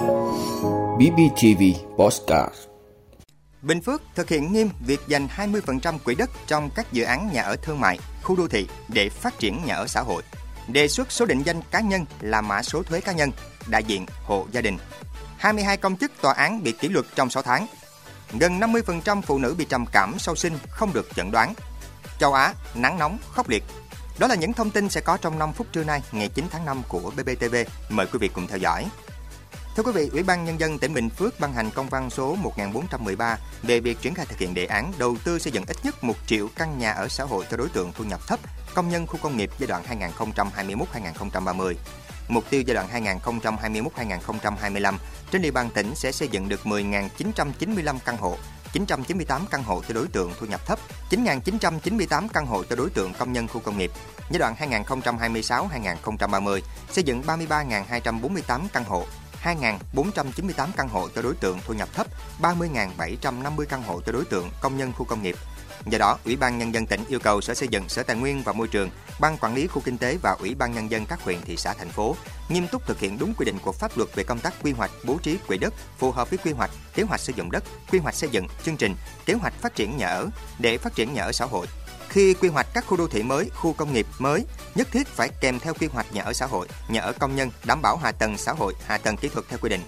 BBTV Postcard Bình Phước thực hiện nghiêm việc dành 20% quỹ đất trong các dự án nhà ở thương mại, khu đô thị để phát triển nhà ở xã hội. Đề xuất số định danh cá nhân là mã số thuế cá nhân, đại diện hộ gia đình. 22 công chức tòa án bị kỷ luật trong 6 tháng. Gần 50% phụ nữ bị trầm cảm sau sinh không được chẩn đoán. Châu Á, nắng nóng, khốc liệt. Đó là những thông tin sẽ có trong 5 phút trưa nay, ngày 9 tháng 5 của BBTV. Mời quý vị cùng theo dõi. Thưa quý vị, Ủy ban Nhân dân tỉnh Bình Phước ban hành công văn số 1413 về việc triển khai thực hiện đề án đầu tư xây dựng ít nhất 1 triệu căn nhà ở xã hội cho đối tượng thu nhập thấp, công nhân khu công nghiệp giai đoạn 2021-2030. Mục tiêu giai đoạn 2021-2025, trên địa bàn tỉnh sẽ xây dựng được 10.995 căn hộ, 998 căn hộ cho đối tượng thu nhập thấp, 9.998 căn hộ cho đối tượng công nhân khu công nghiệp. Giai đoạn 2026-2030, xây dựng 33.248 căn hộ, 2.498 căn hộ cho đối tượng thu nhập thấp, 30.750 căn hộ cho đối tượng công nhân khu công nghiệp. Do đó, Ủy ban Nhân dân tỉnh yêu cầu Sở Xây dựng, Sở Tài nguyên và Môi trường, Ban Quản lý Khu Kinh tế và Ủy ban Nhân dân các huyện, thị xã, thành phố nghiêm túc thực hiện đúng quy định của pháp luật về công tác quy hoạch, bố trí quỹ đất phù hợp với quy hoạch, kế hoạch sử dụng đất, quy hoạch xây dựng, chương trình, kế hoạch phát triển nhà ở để phát triển nhà ở xã hội. Khi quy hoạch các khu đô thị mới, khu công nghiệp mới, nhất thiết phải kèm theo quy hoạch nhà ở xã hội, nhà ở công nhân, đảm bảo hạ tầng xã hội, hạ tầng kỹ thuật theo quy định.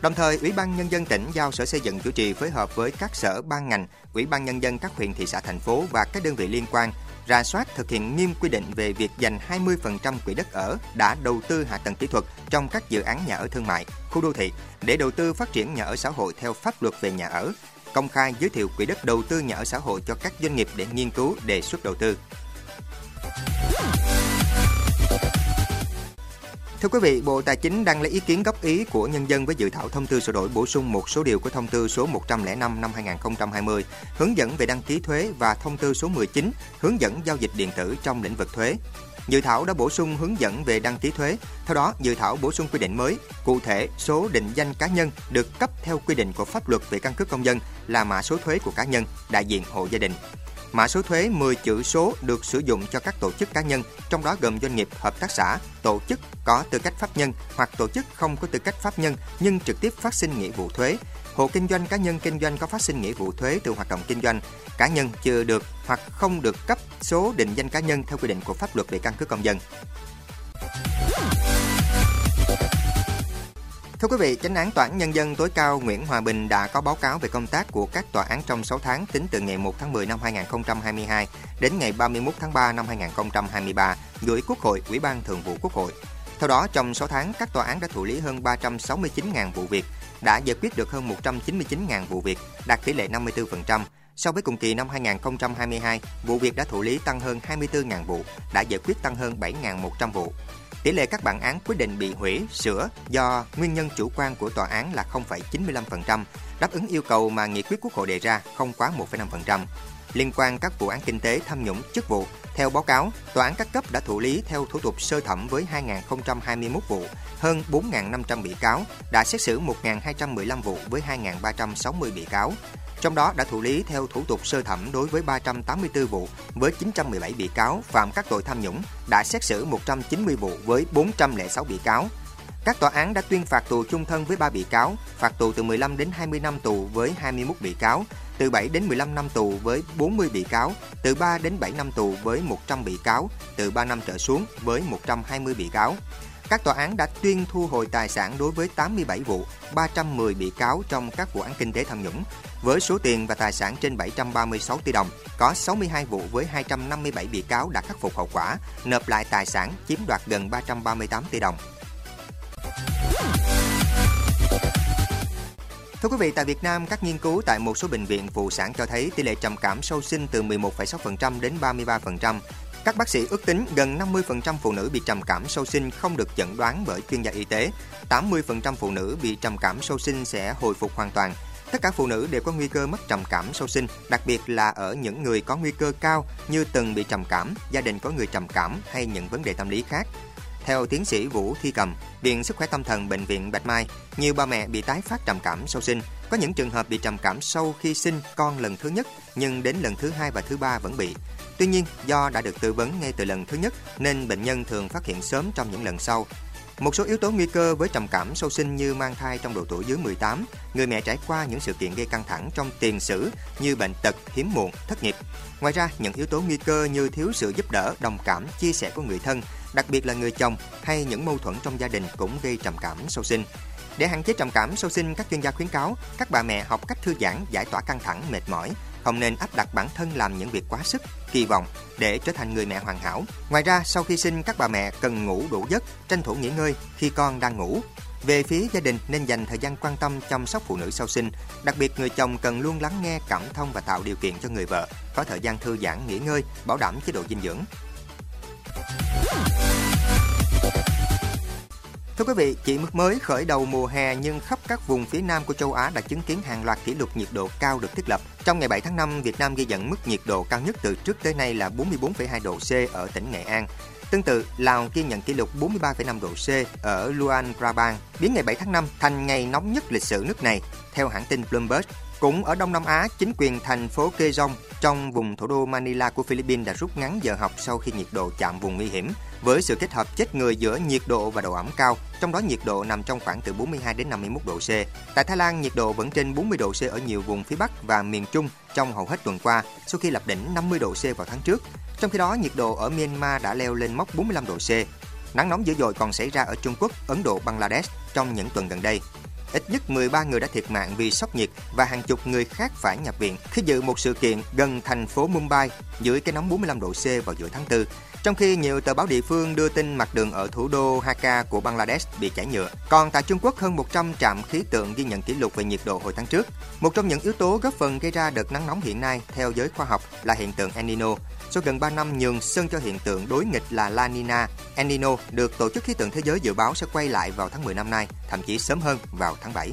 Đồng thời, Ủy ban Nhân dân tỉnh giao Sở Xây dựng chủ trì phối hợp với các sở ban ngành, Ủy ban Nhân dân các huyện, thị xã, thành phố và các đơn vị liên quan ra soát thực hiện nghiêm quy định về việc dành 20% quỹ đất ở đã đầu tư hạ tầng kỹ thuật trong các dự án nhà ở thương mại, khu đô thị để đầu tư phát triển nhà ở xã hội theo pháp luật về nhà ở, công khai giới thiệu quỹ đất đầu tư nhà ở xã hội cho các doanh nghiệp để nghiên cứu đề xuất đầu tư. Thưa quý vị, Bộ Tài chính đang lấy ý kiến góp ý của nhân dân với dự thảo thông tư sửa đổi bổ sung một số điều của thông tư số 105 năm 2020 hướng dẫn về đăng ký thuế và thông tư số 19 hướng dẫn giao dịch điện tử trong lĩnh vực thuế. Dự thảo đã bổ sung hướng dẫn về đăng ký thuế. Theo đó, dự thảo bổ sung quy định mới, cụ thể số định danh cá nhân được cấp theo quy định của pháp luật về căn cước công dân là mã số thuế của cá nhân, đại diện hộ gia đình. Mã số thuế 10 chữ số được sử dụng cho các tổ chức cá nhân, trong đó gồm doanh nghiệp, hợp tác xã, tổ chức có tư cách pháp nhân hoặc tổ chức không có tư cách pháp nhân nhưng trực tiếp phát sinh nghĩa vụ thuế. Hộ kinh doanh cá nhân kinh doanh có phát sinh nghĩa vụ thuế từ hoạt động kinh doanh. Cá nhân chưa được hoặc không được cấp số định danh cá nhân theo quy định của pháp luật về căn cước công dân. Thưa quý vị, Chánh án Tòa án Nhân dân tối cao Nguyễn Hòa Bình đã có báo cáo về công tác của các tòa án trong 6 tháng tính từ ngày 1 tháng 10 năm 2022 đến ngày 31 tháng 3 năm 2023 gửi Quốc hội, Ủy ban Thường vụ Quốc hội. Theo đó, trong 6 tháng, các tòa án đã thụ lý hơn 369.000 vụ việc, đã giải quyết được hơn 199.000 vụ việc, đạt tỷ lệ 54%. So với cùng kỳ năm 2022, vụ việc đã thụ lý tăng hơn 24.000 vụ, đã giải quyết tăng hơn 7.100 vụ. Tỷ lệ các bản án quyết định bị hủy, sửa do nguyên nhân chủ quan của tòa án là 0,95%, đáp ứng yêu cầu mà nghị quyết Quốc hội đề ra không quá 1,5%. Liên quan các vụ án kinh tế tham nhũng chức vụ, theo báo cáo, tòa án các cấp đã thụ lý theo thủ tục sơ thẩm với 2.021 vụ, hơn 4.500 bị cáo, đã xét xử 1.215 vụ với 2.360 bị cáo. Trong đó đã thụ lý theo thủ tục sơ thẩm đối với 384 vụ với 917 bị cáo phạm các tội tham nhũng, đã xét xử 190 vụ với 406 bị cáo. Các tòa án đã tuyên phạt tù chung thân với 3 bị cáo, phạt tù từ 15 đến 20 năm tù với 21 bị cáo, từ 7 đến 15 năm tù với 40 bị cáo, từ 3 đến 7 năm tù với 100 bị cáo, từ 3 năm trở xuống với 120 bị cáo. Các tòa án đã tuyên thu hồi tài sản đối với 87 vụ, 310 bị cáo trong các vụ án kinh tế tham nhũng, với số tiền và tài sản trên 736 tỷ đồng. Có 62 vụ với 257 bị cáo đã khắc phục hậu quả, nộp lại tài sản chiếm đoạt gần 338 tỷ đồng. Thưa quý vị, tại Việt Nam, các nghiên cứu tại một số bệnh viện phụ sản cho thấy tỷ lệ trầm cảm sau sinh từ 11,6% đến 33%. Các bác sĩ ước tính gần 50% phụ nữ bị trầm cảm sau sinh không được chẩn đoán bởi chuyên gia y tế. 80% phụ nữ bị trầm cảm sau sinh sẽ hồi phục hoàn toàn. Tất cả phụ nữ đều có nguy cơ mất trầm cảm sau sinh, đặc biệt là ở những người có nguy cơ cao như từng bị trầm cảm, gia đình có người trầm cảm hay những vấn đề tâm lý khác. Theo tiến sĩ Vũ Thi Cầm, Viện Sức khỏe Tâm thần Bệnh viện Bạch Mai, nhiều bà mẹ bị tái phát trầm cảm sau sinh. Có những trường hợp bị trầm cảm sau khi sinh con lần thứ nhất, nhưng đến lần thứ hai và thứ ba vẫn bị. Tuy nhiên, do đã được tư vấn ngay từ lần thứ nhất nên bệnh nhân thường phát hiện sớm trong những lần sau. Một số yếu tố nguy cơ với trầm cảm sâu sinh như mang thai trong độ tuổi dưới 18, người mẹ trải qua những sự kiện gây căng thẳng trong tiền sử như bệnh tật, hiếm muộn, thất nghiệp. Ngoài ra, những yếu tố nguy cơ như thiếu sự giúp đỡ, đồng cảm, chia sẻ của người thân, đặc biệt là người chồng hay những mâu thuẫn trong gia đình cũng gây trầm cảm sâu sinh. Để hạn chế trầm cảm sâu sinh, các chuyên gia khuyến cáo các bà mẹ học cách thư giãn, giải tỏa căng thẳng, mệt mỏi, không nên áp đặt bản thân làm những việc quá sức, kỳ vọng để trở thành người mẹ hoàn hảo. Ngoài ra, sau khi sinh các bà mẹ cần ngủ đủ giấc, tranh thủ nghỉ ngơi khi con đang ngủ. Về phía gia đình nên dành thời gian quan tâm chăm sóc phụ nữ sau sinh, đặc biệt người chồng cần luôn lắng nghe, cảm thông và tạo điều kiện cho người vợ có thời gian thư giãn, nghỉ ngơi, bảo đảm chế độ dinh dưỡng. Thưa quý vị, chỉ mức mới khởi đầu mùa hè nhưng khắp các vùng phía nam của châu Á đã chứng kiến hàng loạt kỷ lục nhiệt độ cao được thiết lập. Trong ngày 7 tháng 5, Việt Nam ghi nhận mức nhiệt độ cao nhất từ trước tới nay là 44,2 độ C ở tỉnh Nghệ An. Tương tự, Lào ghi nhận kỷ lục 43,5 độ C ở Luang Prabang, biến ngày 7 tháng 5 thành ngày nóng nhất lịch sử nước này, theo hãng tin Bloomberg. Cũng ở Đông Nam Á, chính quyền thành phố Quezon trong vùng thủ đô Manila của Philippines đã rút ngắn giờ học sau khi nhiệt độ chạm vùng nguy hiểm với sự kết hợp chết người giữa nhiệt độ và độ ẩm cao, trong đó nhiệt độ nằm trong khoảng từ 42 đến 51 độ C. Tại Thái Lan, nhiệt độ vẫn trên 40 độ C ở nhiều vùng phía Bắc và miền Trung trong hầu hết tuần qua, sau khi lập đỉnh 50 độ C vào tháng trước. Trong khi đó, nhiệt độ ở Myanmar đã leo lên mốc 45 độ C. Nắng nóng dữ dội còn xảy ra ở Trung Quốc, Ấn Độ, Bangladesh trong những tuần gần đây. Ít nhất 13 người đã thiệt mạng vì sốc nhiệt và hàng chục người khác phải nhập viện khi dự một sự kiện gần thành phố Mumbai, dưới cái nóng 45 độ C vào giữa tháng 4. Trong khi nhiều tờ báo địa phương đưa tin mặt đường ở thủ đô Dhaka của Bangladesh bị chảy nhựa, còn tại Trung Quốc hơn 100 trạm khí tượng ghi nhận kỷ lục về nhiệt độ hồi tháng trước. Một trong những yếu tố góp phần gây ra đợt nắng nóng hiện nay theo giới khoa học là hiện tượng El Nino. Sau gần 3 năm nhường sân cho hiện tượng đối nghịch là La Nina, El Nino được Tổ chức Khí tượng Thế giới dự báo sẽ quay lại vào tháng 10 năm nay, thậm chí sớm hơn vào tháng 7.